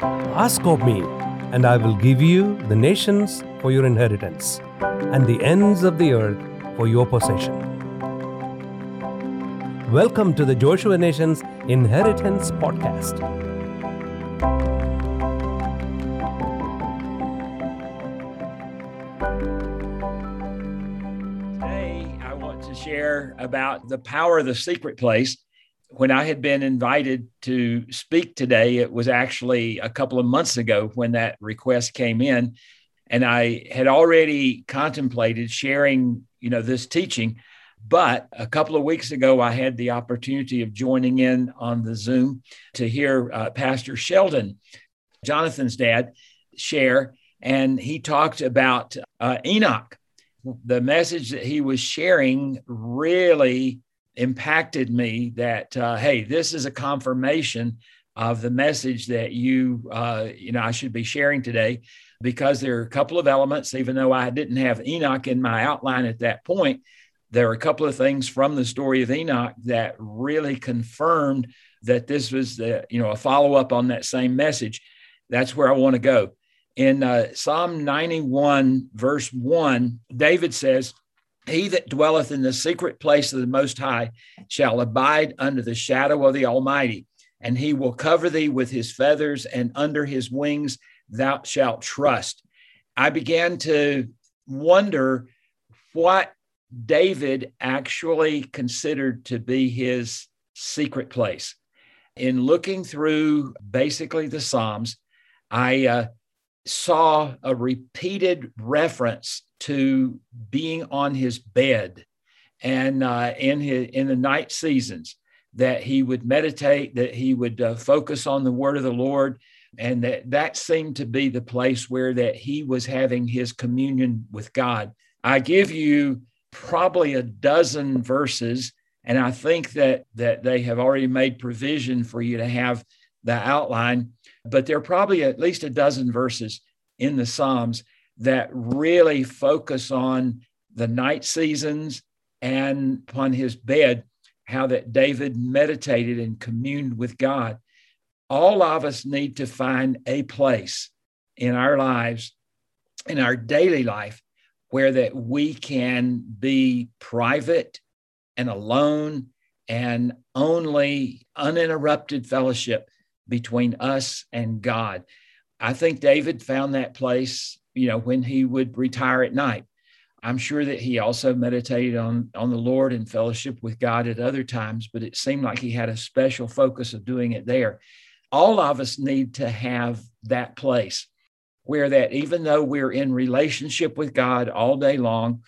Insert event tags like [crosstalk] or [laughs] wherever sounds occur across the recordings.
Ask of me, and I will give you the nations for your inheritance, and the ends of the earth for your possession. Welcome to the Joshua Nations Inheritance Podcast. Today, I want to share about the power of the secret place. When I had been invited to speak today, it was actually a couple of months ago when that request came in. And I had already contemplated sharing, you know, this teaching. But a couple of weeks ago, I had the opportunity of joining in on the Zoom to hear uh, Pastor Sheldon, Jonathan's dad, share. And he talked about uh, Enoch the message that he was sharing really impacted me that uh, hey this is a confirmation of the message that you uh, you know i should be sharing today because there are a couple of elements even though i didn't have enoch in my outline at that point there are a couple of things from the story of enoch that really confirmed that this was the you know a follow-up on that same message. That's where i want to go. In uh, Psalm 91, verse 1, David says, He that dwelleth in the secret place of the Most High shall abide under the shadow of the Almighty, and he will cover thee with his feathers, and under his wings thou shalt trust. I began to wonder what David actually considered to be his secret place. In looking through basically the Psalms, I uh, saw a repeated reference to being on his bed and uh, in his in the night seasons that he would meditate that he would uh, focus on the word of the lord. And that that seemed to be the place where that he was having his communion with god. I give you probably a dozen verses and i think that that they have already made provision for you to have the outline but there are probably at least a dozen verses in the Psalms that really focus on the night seasons and upon his bed, how that David meditated and communed with God. All of us need to find a place in our lives, in our daily life, where that we can be private and alone and only uninterrupted fellowship between us and God. I think David found that place, you know, when he would retire at night. I'm sure that he also meditated on, on the Lord and fellowship with God at other times, but it seemed like he had a special focus of doing it there. All of us need to have that place where that even though we're in relationship with God all day long,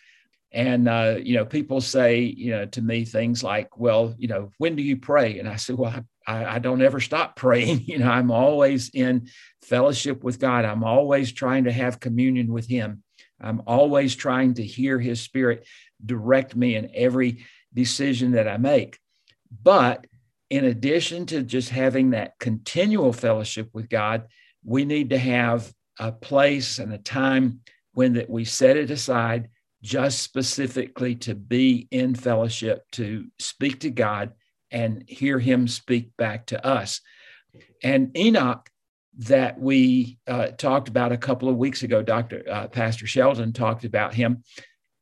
and uh, you know, people say, you know, to me things like, "Well, you know, when do you pray?" And I said, "Well, I I, I, don't ever stop [laughs] praying. You know, I'm always in fellowship with God. I'm always trying to have communion with Him. I'm always trying to hear His Spirit direct me in every decision that I make. But in addition to just having that continual fellowship with God, we need to have a place and a time when that we set it aside just specifically to be in fellowship, to speak to God and hear him speak back to us. And Enoch, that we uh, talked about a couple of weeks ago, Dr. Uh, Pastor Sheldon talked about him.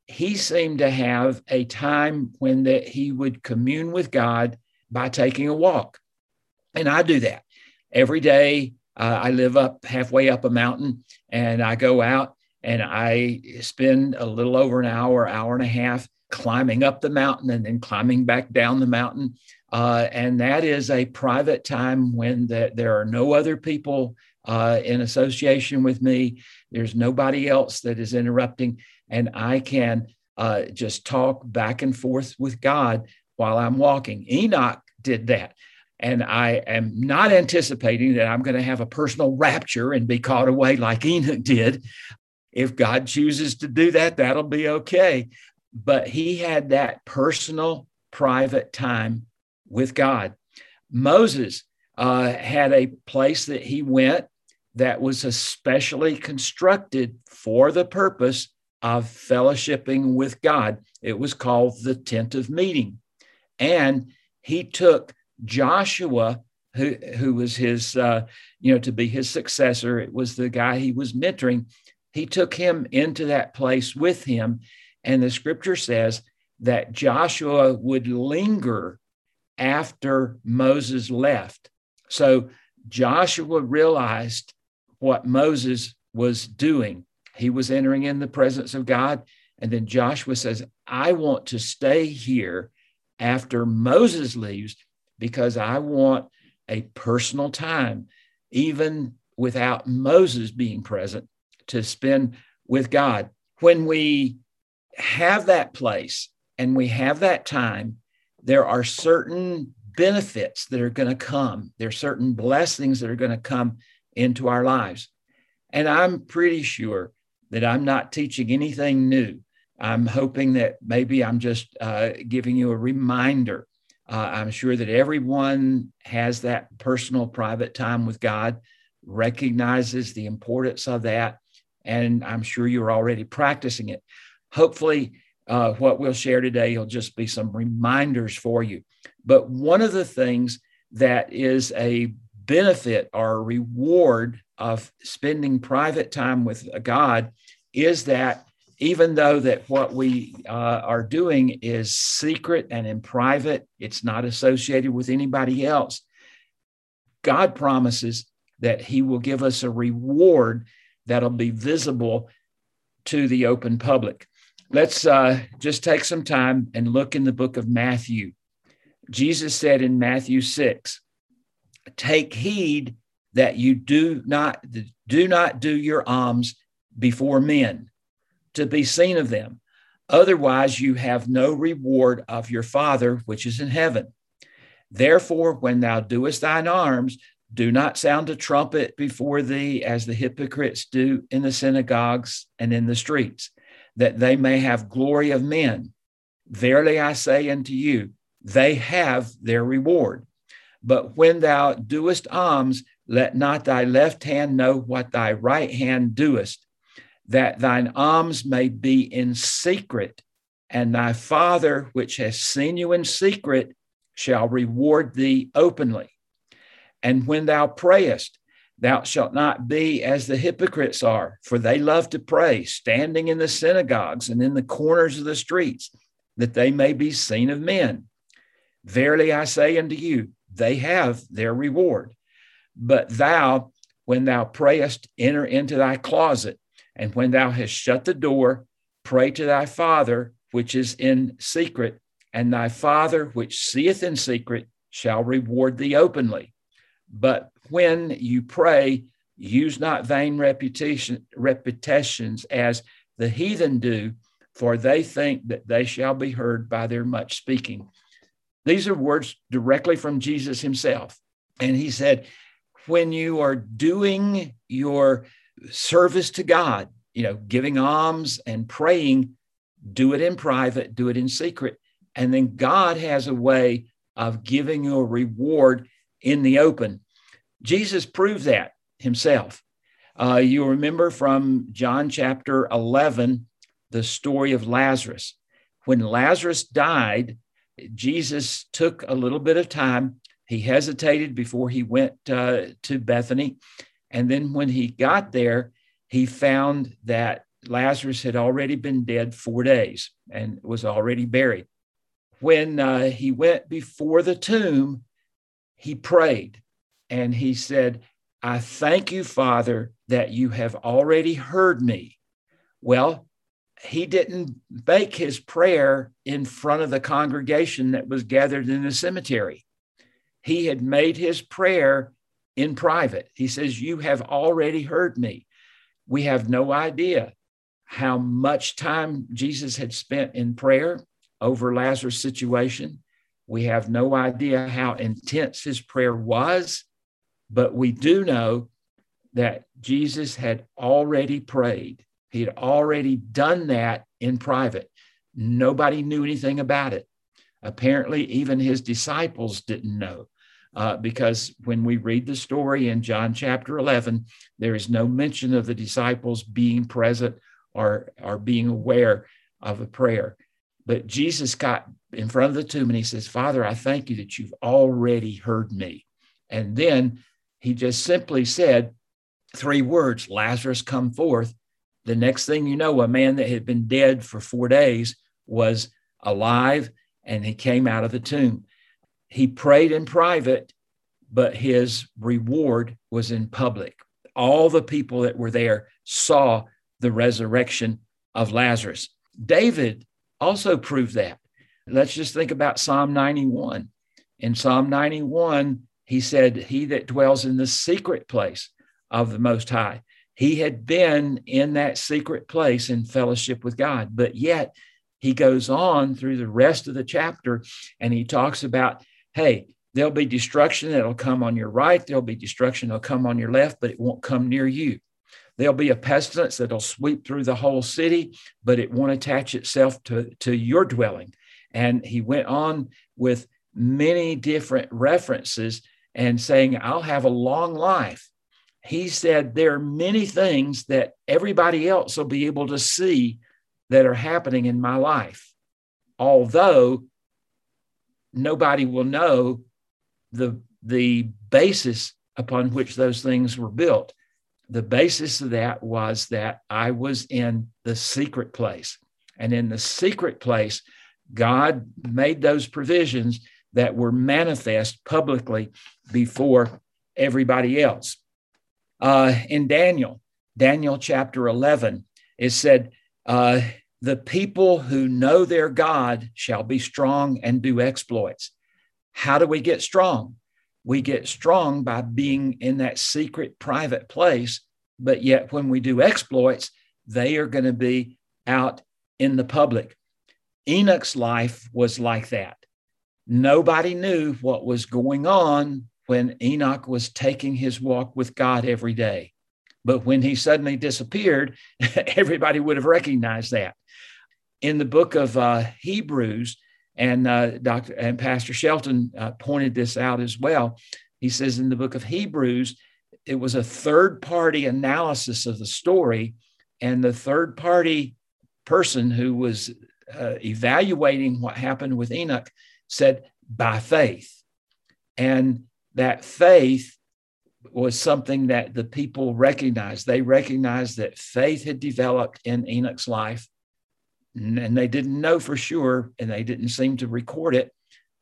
He seemed to have a time when that he would commune with God by taking a walk. And I do that every day. Uh, I live up halfway up a mountain and I go out and I spend a little over an hour, hour and a half climbing up the mountain and then climbing back down the mountain. Uh, and that is a private time when the, there are no other people uh, in association with me. There's nobody else that is interrupting. And I can uh, just talk back and forth with God while I'm walking. Enoch did that. And I am not anticipating that I'm going to have a personal rapture and be caught away like Enoch did. If God chooses to do that, that'll be okay. But he had that personal, private time with God. Moses uh, had a place that he went that was especially constructed for the purpose of fellowshipping with God. It was called the tent of meeting. And he took Joshua, who who was his uh, you know to be his successor. It was the guy he was mentoring. He took him into that place with him, and the scripture says that Joshua would linger after Moses left. So Joshua realized what Moses was doing. He was entering in the presence of God. And then Joshua says, I want to stay here after Moses leaves because I want a personal time, even without Moses being present, to spend with God. When we have that place and we have that time, there are certain benefits that are going to come. There are certain blessings that are going to come into our lives. And I'm pretty sure that I'm not teaching anything new. I'm hoping that maybe I'm just uh, giving you a reminder. Uh, I'm sure that everyone has that personal, private time with God, recognizes the importance of that, and I'm sure you're already practicing it. Hopefully, uh, what we'll share today will just be some reminders for you. But one of the things that is a benefit or reward of spending private time with God is that even though that what we uh, are doing is secret and in private, it's not associated with anybody else. God promises that He will give us a reward that'll be visible to the open public. Let's uh, just take some time and look in the book of Matthew. Jesus said in Matthew 6, Take heed that you do not do not do your alms before men to be seen of them. Otherwise, you have no reward of your Father which is in heaven. Therefore, when thou doest thine alms, do not sound a trumpet before thee as the hypocrites do in the synagogues and in the streets, that they may have glory of men. Verily I say unto you, they have their reward. But when thou doest alms, let not thy left hand know what thy right hand doest, that thine alms may be in secret, and thy Father, which has seen you in secret, shall reward thee openly. And when thou prayest, thou shalt not be as the hypocrites are, for they love to pray, standing in the synagogues and in the corners of the streets, that they may be seen of men. Verily I say unto you, they have their reward. But thou, when thou prayest, enter into thy closet and when thou hast shut the door, pray to thy Father which is in secret, and thy Father which seeth in secret shall reward thee openly. But when you pray, use not vain reputation, repetitions as the heathen do, for they think that they shall be heard by their much speaking. These are words directly from Jesus himself. And he said, when you are doing your service to God, you know, giving alms and praying, do it in private, do it in secret. And then God has a way of giving you a reward in the open. Jesus proved that himself. Uh, you remember from John chapter 11, the story of Lazarus. When Lazarus died, Jesus took a little bit of time. He hesitated before he went uh, to Bethany. And then when he got there, he found that Lazarus had already been dead four days and was already buried. When uh, he went before the tomb, he prayed and he said, I thank you, Father, that you have already heard me. Well, he didn't make his prayer in front of the congregation that was gathered in the cemetery. He had made his prayer in private. He says, You have already heard me. We have no idea how much time Jesus had spent in prayer over Lazarus' situation. We have no idea how intense his prayer was, but we do know that Jesus had already prayed. He had already done that in private. Nobody knew anything about it. Apparently, even his disciples didn't know uh, because when we read the story in John chapter 11, there is no mention of the disciples being present or, or being aware of a prayer. But Jesus got in front of the tomb and he says, Father, I thank you that you've already heard me. And then he just simply said three words Lazarus, come forth. The next thing you know, a man that had been dead for four days was alive and he came out of the tomb. He prayed in private, but his reward was in public. All the people that were there saw the resurrection of Lazarus. David also proved that. Let's just think about Psalm 91. In Psalm 91, he said, He that dwells in the secret place of the Most High. He had been in that secret place in fellowship with God, but yet he goes on through the rest of the chapter and he talks about, hey, there'll be destruction that'll come on your right, there'll be destruction that'll come on your left, but it won't come near you. There'll be a pestilence that'll sweep through the whole city, but it won't attach itself to, to your dwelling. And he went on with many different references and saying, I'll have a long life. He said, There are many things that everybody else will be able to see that are happening in my life, although nobody will know the, the basis upon which those things were built the basis of that was that I was in the secret place. And in the secret place, God made those provisions that were manifest publicly before everybody else. Uh, in Daniel, Daniel chapter 11, it said, uh, The people who know their God shall be strong and do exploits. How do we get strong? we get strong by being in that secret private place but yet when we do exploits they are going to be out in the public enoch's life was like that nobody knew what was going on when enoch was taking his walk with god every day but when he suddenly disappeared [laughs] everybody would have recognized that in the book of uh, hebrews and uh, Dr. and Pastor Shelton uh, pointed this out as well. He says in the book of Hebrews, it was a third party analysis of the story, and the third party person who was uh, evaluating what happened with Enoch said, by faith. And that faith was something that the people recognized. They recognized that faith had developed in Enoch's life and they didn't know for sure and they didn't seem to record it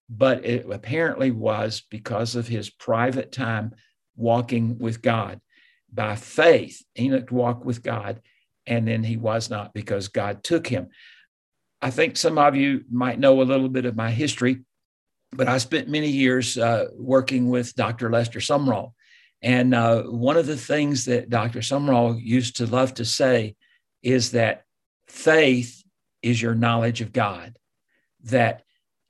but it apparently was because of his private time walking with god by faith enoch walked with god and then he was not because god took him i think some of you might know a little bit of my history but i spent many years uh, working with dr lester sumrall and uh, one of the things that dr sumrall used to love to say is that faith is your knowledge of God. That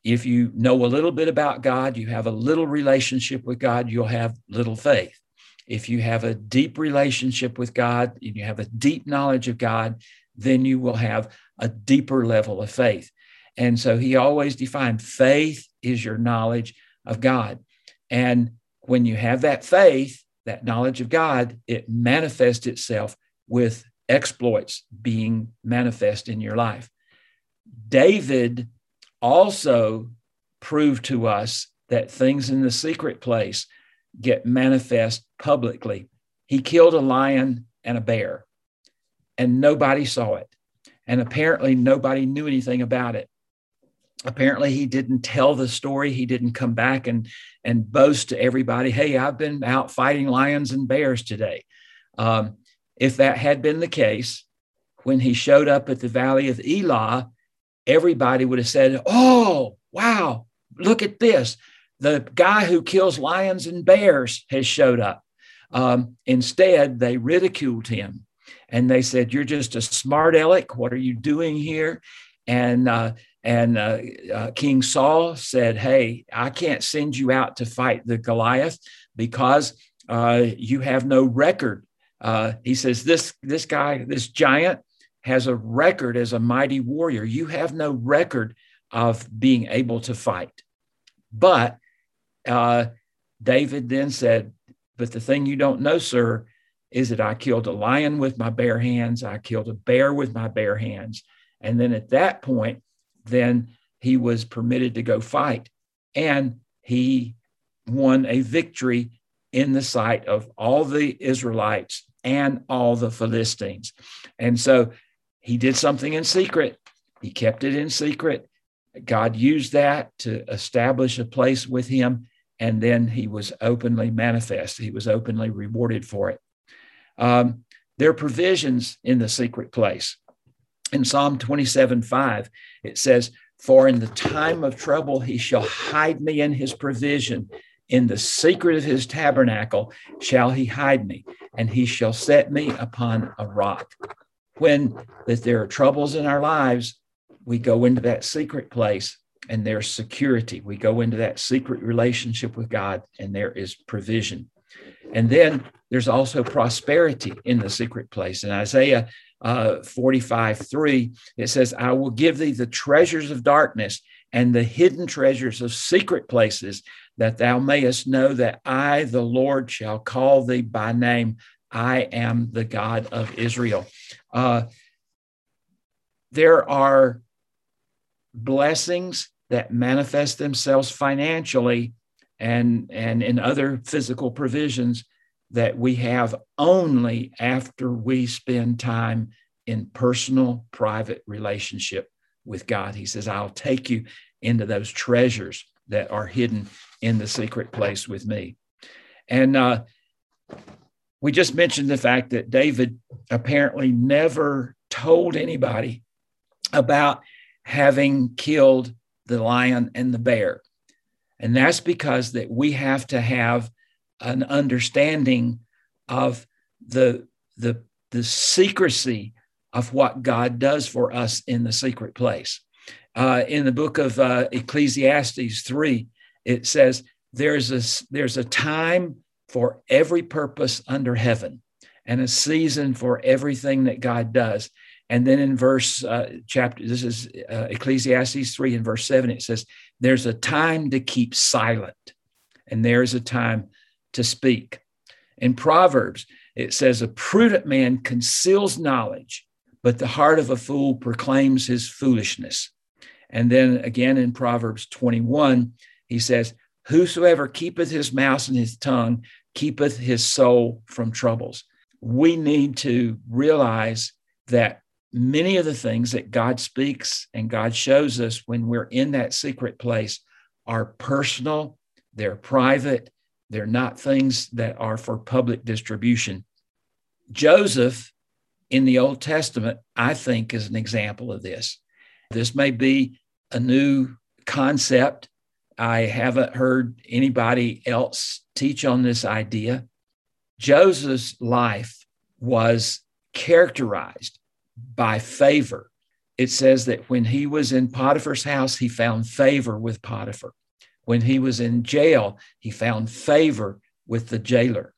if you know a little bit about God, you have a little relationship with God, you'll have little faith. If you have a deep relationship with God and you have a deep knowledge of God, then you will have a deeper level of faith. And so he always defined faith is your knowledge of God. And when you have that faith, that knowledge of God, it manifests itself with exploits being manifest in your life. David also proved to us that things in the secret place get manifest publicly. He killed a lion and a bear, and nobody saw it. And apparently, nobody knew anything about it. Apparently, he didn't tell the story. He didn't come back and, and boast to everybody, hey, I've been out fighting lions and bears today. Um, if that had been the case, when he showed up at the Valley of Elah, everybody would have said, Oh, wow, look at this. The guy who kills lions and bears has showed up. Um, instead, they ridiculed him and they said, You're just a smart aleck. What are you doing here? And uh, and uh, uh, King Saul said, Hey, I can't send you out to fight the Goliath because uh, you have no record. Uh, he says, This, this guy, this giant, has a record as a mighty warrior. You have no record of being able to fight. But uh, David then said, But the thing you don't know, sir, is that I killed a lion with my bare hands, I killed a bear with my bare hands. And then at that point, then he was permitted to go fight. And he won a victory in the sight of all the Israelites and all the Philistines. And so he did something in secret, he kept it in secret. God used that to establish a place with him, and then he was openly manifest. He was openly rewarded for it. Um, there are provisions in the secret place. In Psalm 27 5, it says, For in the time of trouble he shall hide me in his provision. In the secret of his tabernacle shall he hide me, and he shall set me upon a rock. When that there are troubles in our lives, we go into that secret place and there's security. We go into that secret relationship with God and there is provision. And then there's also prosperity in the secret place. In Isaiah uh, 45 3, it says, I will give thee the treasures of darkness and the hidden treasures of secret places, that thou mayest know that I, the Lord, shall call thee by name. I am the God of Israel. Uh, there are blessings that manifest themselves financially and, and in other physical provisions that we have only after we spend time in personal, private relationship with God. He says, I'll take you into those treasures that are hidden in the secret place with me. And uh, we just mentioned the fact that David apparently never told anybody about having killed the lion and the bear. And that's because that we have to have an understanding of the, the, the secrecy of what God does for us in the secret place. Uh, in the book of uh, Ecclesiastes 3, it says, there's a, there's a time for every purpose under heaven and a season for everything that God does. And then in verse uh, chapter, this is uh, Ecclesiastes 3 and verse 7, it says, There's a time to keep silent, and there's a time to speak. In Proverbs, it says, A prudent man conceals knowledge, but the heart of a fool proclaims his foolishness. And then again in Proverbs 21, he says, Whosoever keepeth his mouth and his tongue keepeth his soul from troubles. We need to realize that many of the things that God speaks and God shows us when we're in that secret place are personal, they're private, they're not things that are for public distribution. Joseph in the Old Testament, I think, is an example of this. This may be a new concept. I haven't heard anybody else teach on this idea. Joseph's life was characterized by favor. It says that when he was in Potiphar's house, he found favor with Potiphar. When he was in jail, he found favor with the jailer.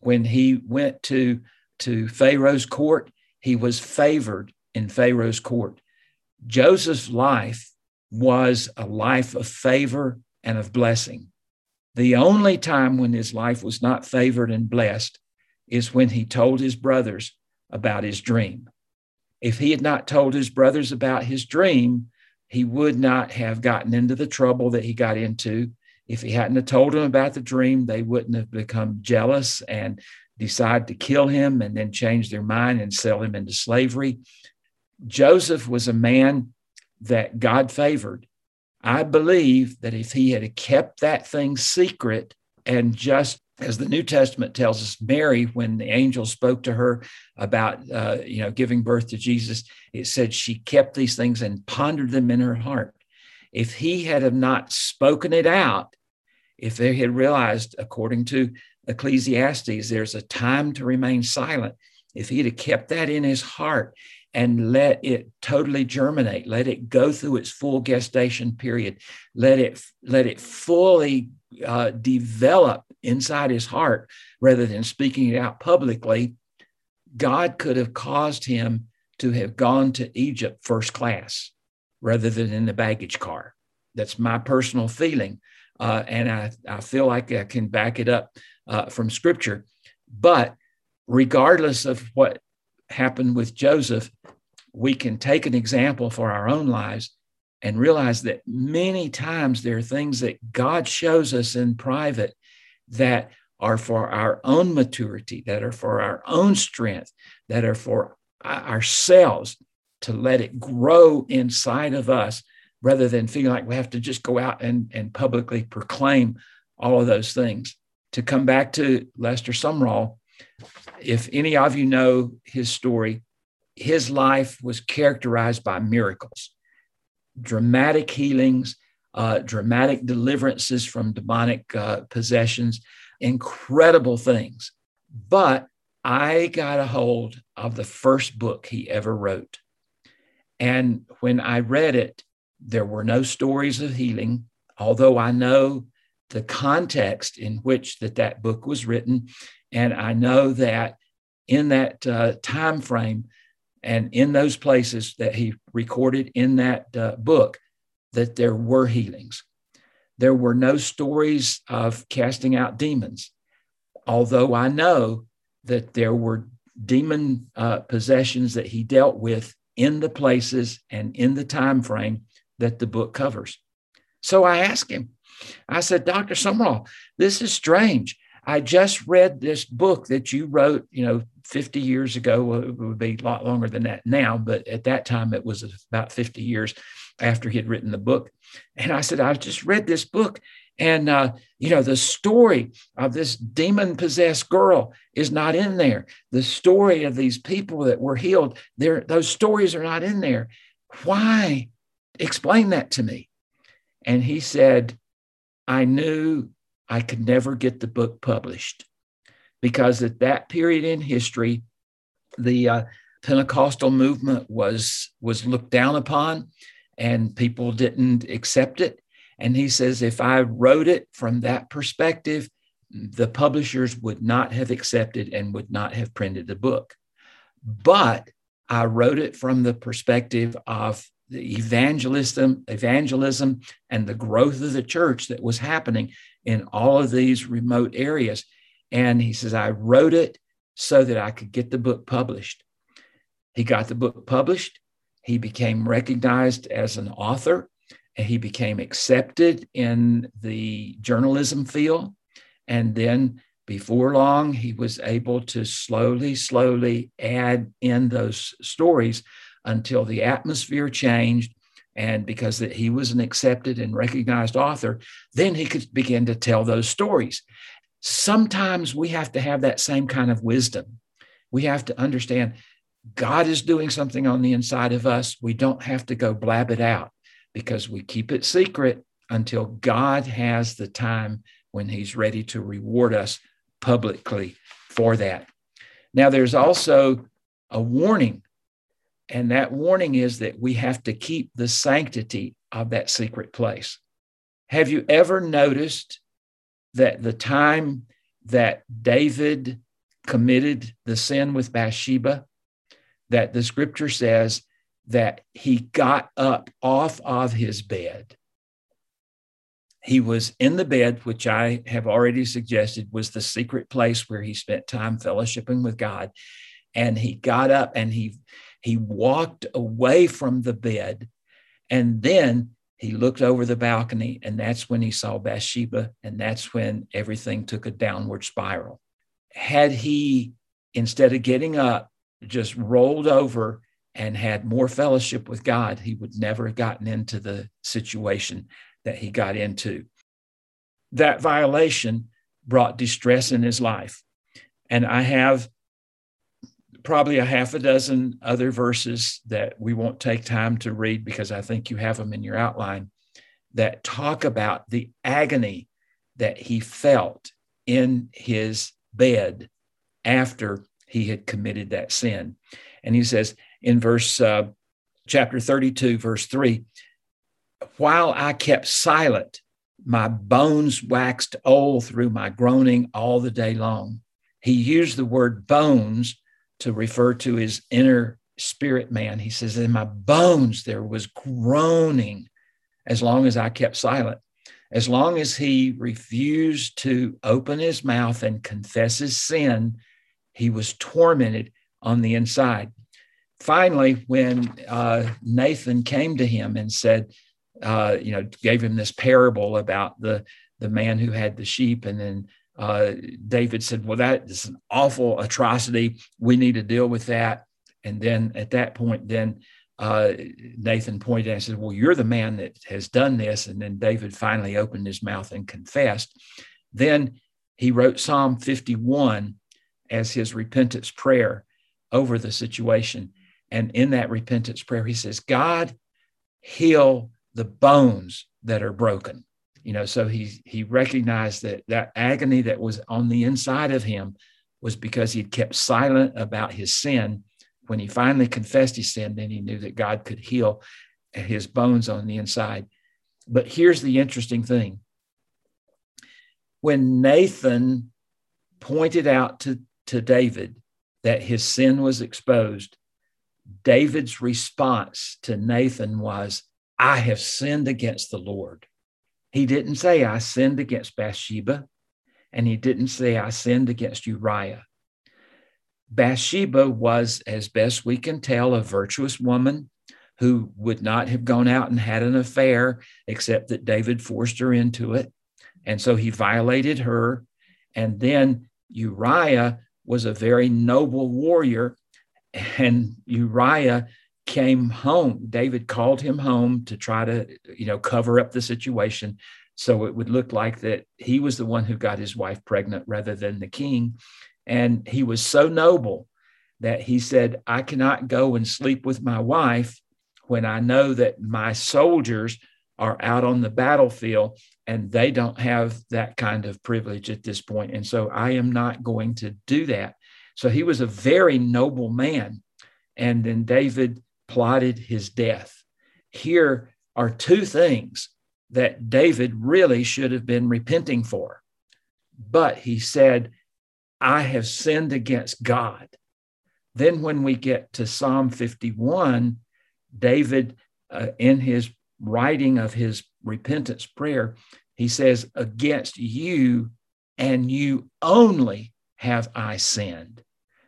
When he went to, to Pharaoh's court, he was favored in Pharaoh's court. Joseph's life was a life of favor and of blessing. The only time when his life was not favored and blessed is when he told his brothers about his dream. If he had not told his brothers about his dream, he would not have gotten into the trouble that he got into. If he hadn't have told them about the dream, they wouldn't have become jealous and decide to kill him and then change their mind and sell him into slavery. Joseph was a man that God favored. I believe that if he had kept that thing secret and just as the New Testament tells us, Mary, when the angel spoke to her about, uh, you know, giving birth to Jesus, it said she kept these things and pondered them in her heart. If he had have not spoken it out, if they had realized, according to Ecclesiastes, there's a time to remain silent. If he'd have kept that in his heart and let it totally germinate, let it go through its full gestation period, let it let it fully uh, develop inside his heart rather than speaking it out publicly, God could have caused him to have gone to Egypt first class rather than in the baggage car. That's my personal feeling. Uh, and I, I feel like I can back it up uh, from scripture. But regardless of what happened with Joseph, we can take an example for our own lives and realize that many times there are things that God shows us in private that are for our own maturity, that are for our own strength, that are for ourselves to let it grow inside of us rather than feeling like we have to just go out and, and publicly proclaim all of those things. To come back to Lester Sumrall, if any of you know his story, his life was characterized by miracles, dramatic healings, uh, dramatic deliverances from demonic uh, possessions, incredible things. But I got a hold of the first book he ever wrote. And when I read it, there were no stories of healing, although I know the context in which that, that book was written. And I know that in that uh, time frame and in those places that he recorded in that uh, book, that there were healings. There were no stories of casting out demons, although I know that there were demon uh, possessions that he dealt with in the places and in the time frame that the book covers. So I asked him, I said, Dr. Sumrall, this is strange. I just read this book that you wrote, you know, 50 years ago. Well, it would be a lot longer than that now, but at that time it was about 50 years after he had written the book. And I said, I just read this book. And, uh, you know, the story of this demon possessed girl is not in there. The story of these people that were healed, those stories are not in there. Why? Explain that to me. And he said, I knew I could never get the book published because at that period in history, the uh, Pentecostal movement was was looked down upon and people didn't accept it. And he says, if I wrote it from that perspective, the publishers would not have accepted and would not have printed the book. But I wrote it from the perspective of the evangelism, evangelism and the growth of the church that was happening in all of these remote areas. And he says, I wrote it so that I could get the book published. He got the book published. He became recognized as an author and he became accepted in the journalism field. And then before long, he was able to slowly, slowly add in those stories until the atmosphere changed. And because he was an accepted and recognized author, then he could begin to tell those stories. Sometimes we have to have that same kind of wisdom. We have to understand God is doing something on the inside of us. We don't have to go blab it out because we keep it secret until God has the time when He's ready to reward us publicly for that. Now, there's also a warning, and that warning is that we have to keep the sanctity of that secret place. Have you ever noticed that the time that David committed the sin with Bathsheba, that the scripture says that he got up off of his bed. He was in the bed, which I have already suggested was the secret place where he spent time fellowshipping with God. And he got up and he he walked away from the bed. And then he looked over the balcony, and that's when he saw Bathsheba, and that's when everything took a downward spiral. Had he, instead of getting up, just rolled over and had more fellowship with God, he would never have gotten into the situation that he got into. That violation brought distress in his life. And I have probably a half a dozen other verses that we won't take time to read because I think you have them in your outline that talk about the agony that he felt in his bed after he had committed that sin. And he says in verse uh, chapter 32, verse 3 While I kept silent, my bones waxed old through my groaning all the day long. He used the word bones to refer to his inner spirit man. He says, In my bones there was groaning as long as I kept silent. As long as he refused to open his mouth and confess his sin, he was tormented on the inside. Finally, when uh, Nathan came to him and said, uh, you know, gave him this parable about the the man who had the sheep, and then uh, David said, Well, that is an awful atrocity. We need to deal with that. And then at that point, then uh, Nathan pointed and said, Well, you're the man that has done this. And then David finally opened his mouth and confessed. Then he wrote Psalm 51 as his repentance prayer over the situation. And in that repentance prayer, he says, God, heal the bones that are broken. You know, so he he recognized that that agony that was on the inside of him was because he'd kept silent about his sin. When he finally confessed his sin, then he knew that God could heal his bones on the inside. But here's the interesting thing. When Nathan pointed out to, to David that his sin was exposed, David's response to Nathan was, I have sinned against the Lord. He didn't say, I sinned against Bathsheba, and he didn't say, I sinned against Uriah. Bathsheba was, as best we can tell, a virtuous woman who would not have gone out and had an affair, except that David forced her into it. And so he violated her. And then Uriah was a very noble warrior, and Uriah came home. David called him home to try to, you know, cover up the situation. So it would look like that he was the one who got his wife pregnant rather than the king. And he was so noble that he said, I cannot go and sleep with my wife when I know that my soldiers are out on the battlefield and they don't have that kind of privilege at this point. And so I am not going to do that. So he was a very noble man. And then David plotted his death. Here are two things that David really should have been repenting for. But he said, I have sinned against God. Then, when we get to Psalm 51, David, uh, in his writing of his repentance prayer, he says, Against you and you only have I sinned.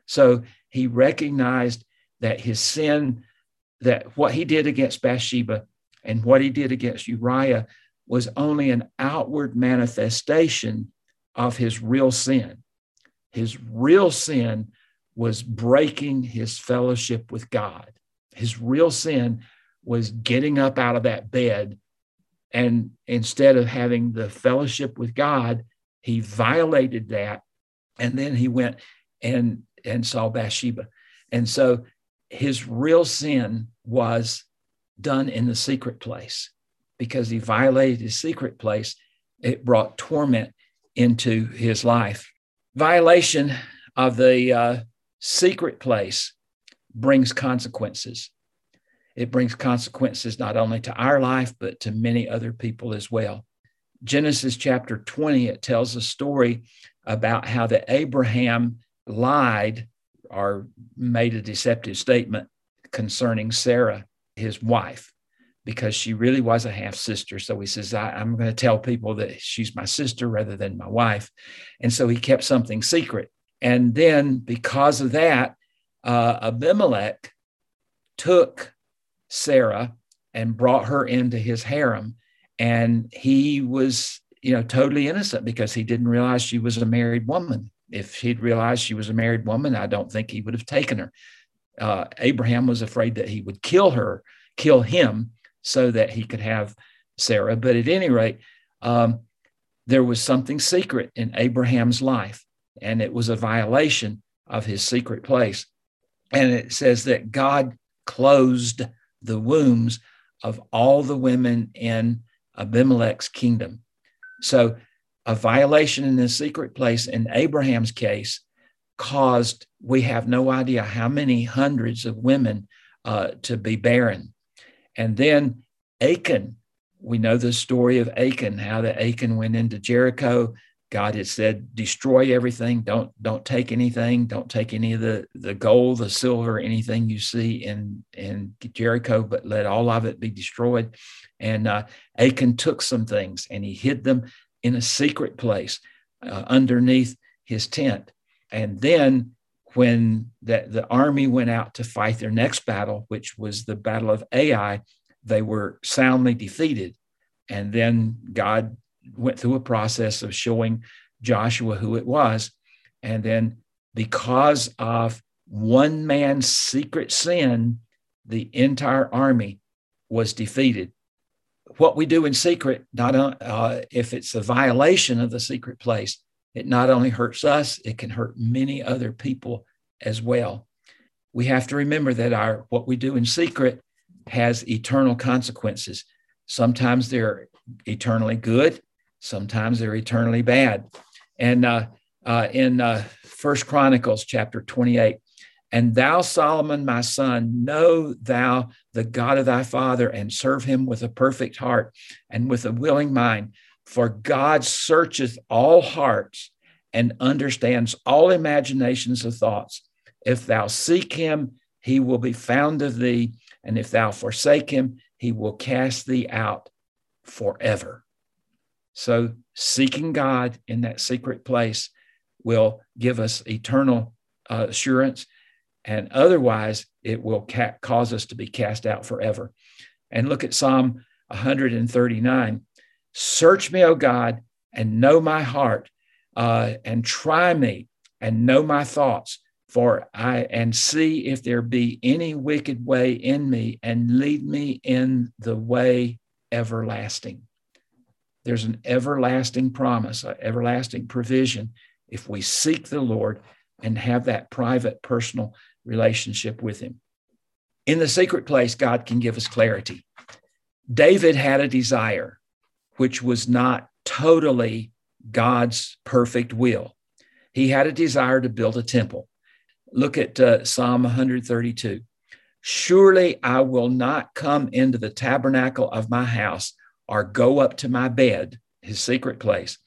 So he recognized that his sin that what he did against Bathsheba and what he did against Uriah was only an outward manifestation of his real sin. His real sin was breaking his fellowship with God. His real sin was getting up out of that bed and instead of having the fellowship with God, he violated that and then he went and and saw Bathsheba. And so his real sin was done in the secret place because he violated his secret place. It brought torment into his life. Violation of the uh, secret place brings consequences. It brings consequences not only to our life, but to many other people as well. Genesis chapter 20, it tells a story about how that Abraham lied or made a deceptive statement concerning Sarah, his wife, because she really was a half sister. So he says, I, am going to tell people that she's my sister rather than my wife. And so he kept something secret. And then because of that, uh, Abimelech took Sarah and brought her into his harem. And he was, you know, totally innocent because he didn't realize she was a married woman if he'd realized she was a married woman, I don't think he would have taken her. Uh, Abraham was afraid that he would kill her, kill him, so that he could have Sarah. But at any rate, um, there was something secret in Abraham's life, and it was a violation of his secret place. And it says that God closed the wombs of all the women in Abimelech's kingdom. So a violation in the secret place in Abraham's case caused, we have no idea how many hundreds of women uh, to be barren. And then Achan, we know the story of Achan, how that Achan went into Jericho. God had said, destroy everything. Don't, don't take anything. Don't take any of the, the gold, the silver, anything you see in, in Jericho, but let all of it be destroyed. And uh, Achan took some things and he hid them in a secret place uh, underneath his tent. And then when the, the army went out to fight their next battle, which was the Battle of Ai, they were soundly defeated. And then God went through a process of showing Joshua who it was. And then because of one man's secret sin, the entire army was defeated. What we do in secret, not uh, if it's a violation of the secret place, it not only hurts us, it can hurt many other people as well. We have to remember that our what we do in secret has eternal consequences. Sometimes they're eternally good, sometimes they're eternally bad. And uh, uh, in uh, First Chronicles chapter 28, and thou, Solomon, my son, know thou the God of thy father and serve him with a perfect heart and with a willing mind. For God searcheth all hearts and understands all imaginations of thoughts. If thou seek him, he will be found of thee. And if thou forsake him, he will cast thee out forever. So, seeking God in that secret place will give us eternal uh, assurance, and otherwise, it will ca- cause us to be cast out forever. And look at Psalm 139 Search me, O God, and know my heart, uh, and try me and know my thoughts for I and see if there be any wicked way in me and lead me in the way everlasting. There's an everlasting promise, an everlasting provision if we seek the Lord and have that private, personal relationship with Him. In the secret place, God can give us clarity. David had a desire which was not totally God's perfect will. He had a desire to build a temple. Look at uh, Psalm 132. Surely I will not come into the tabernacle of my house or go up to my bed, his secret place.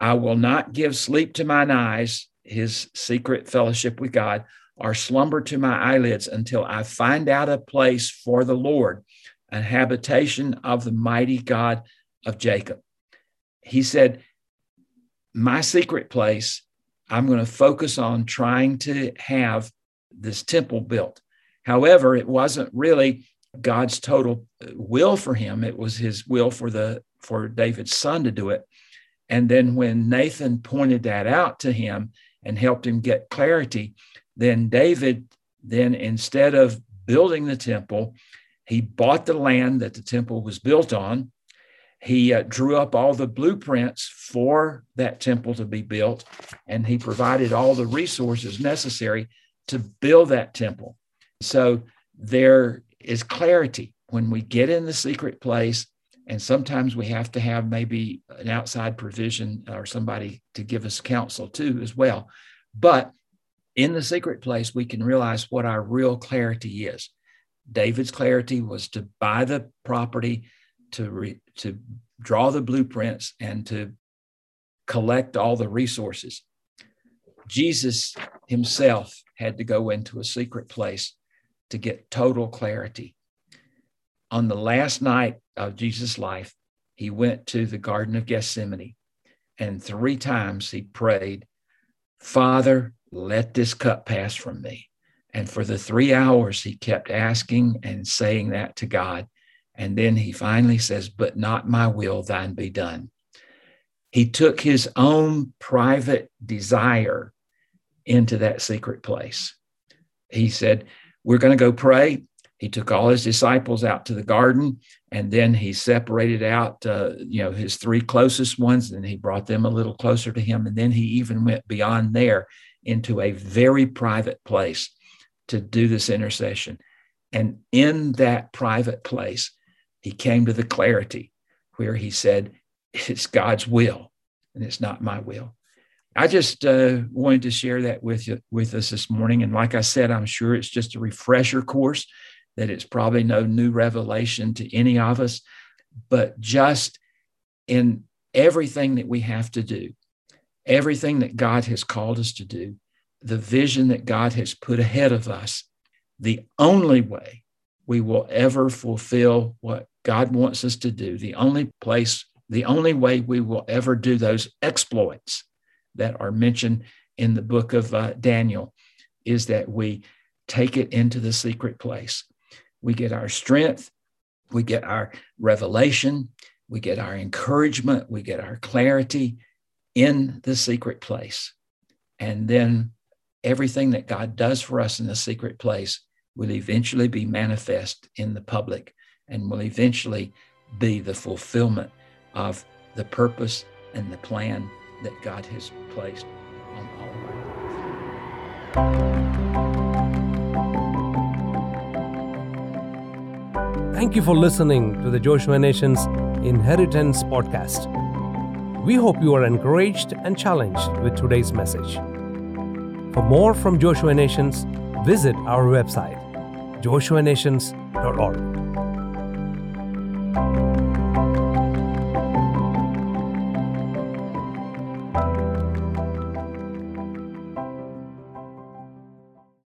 I will not give sleep to mine eyes, his secret fellowship with God, or slumber to my eyelids until I find out a place for the Lord, a habitation of the mighty God of Jacob. He said, My secret place I'm going to focus on trying to have this temple built. However, it wasn't really God's total uh, will for him. It was his will for the for David's son to do it. And then when Nathan pointed that out to him and helped him get clarity, then David then instead of building the temple, he bought the land that the temple was built on he uh, drew up all the blueprints for that temple to be built, and he provided all the resources necessary to build that temple. So there is clarity when we get in the secret place, and sometimes we have to have maybe an outside provision or somebody to give us counsel too, as well. But in the secret place, we can realize what our real clarity is. David's clarity was to buy the property to re, to draw the blueprints and to collect all the resources. Jesus himself had to go into a secret place to get total clarity. On the last night of Jesus' life, he went to the Garden of Gethsemane and three times he prayed, Father, let this cup pass from me. And for the three hours, he kept asking and saying that to God. And then he finally says, But not my will, thine be done. He took his own private desire into that secret place. He said, We're going to go pray. He took all his disciples out to the garden and then he separated out, uh, you know, his three closest ones and he brought them a little closer to him. And then he even went beyond there into a very private place to do this intercession. And in that private place, he came to the clarity where he said, It's God's will and it's not my will. I just uh, wanted to share that with you, with us this morning. And like I said, I'm sure it's just a refresher course, that it's probably no new revelation to any of us, but just in everything that we have to do, everything that God has called us to do, the vision that God has put ahead of us, the only way we will ever fulfill what God wants us to do. The only place, the only way we will ever do those exploits that are mentioned in the book of uh, Daniel is that we take it into the secret place. We get our strength, we get our revelation, we get our encouragement, we get our clarity in the secret place. And then everything that God does for us in the secret place will eventually be manifest in the public and will eventually be the fulfillment of the purpose and the plan that God has placed on all of. Thank you for listening to the Joshua Nations Inheritance Podcast. We hope you are encouraged and challenged with today's message. For more from Joshua Nations, visit our website, joshuanations.org.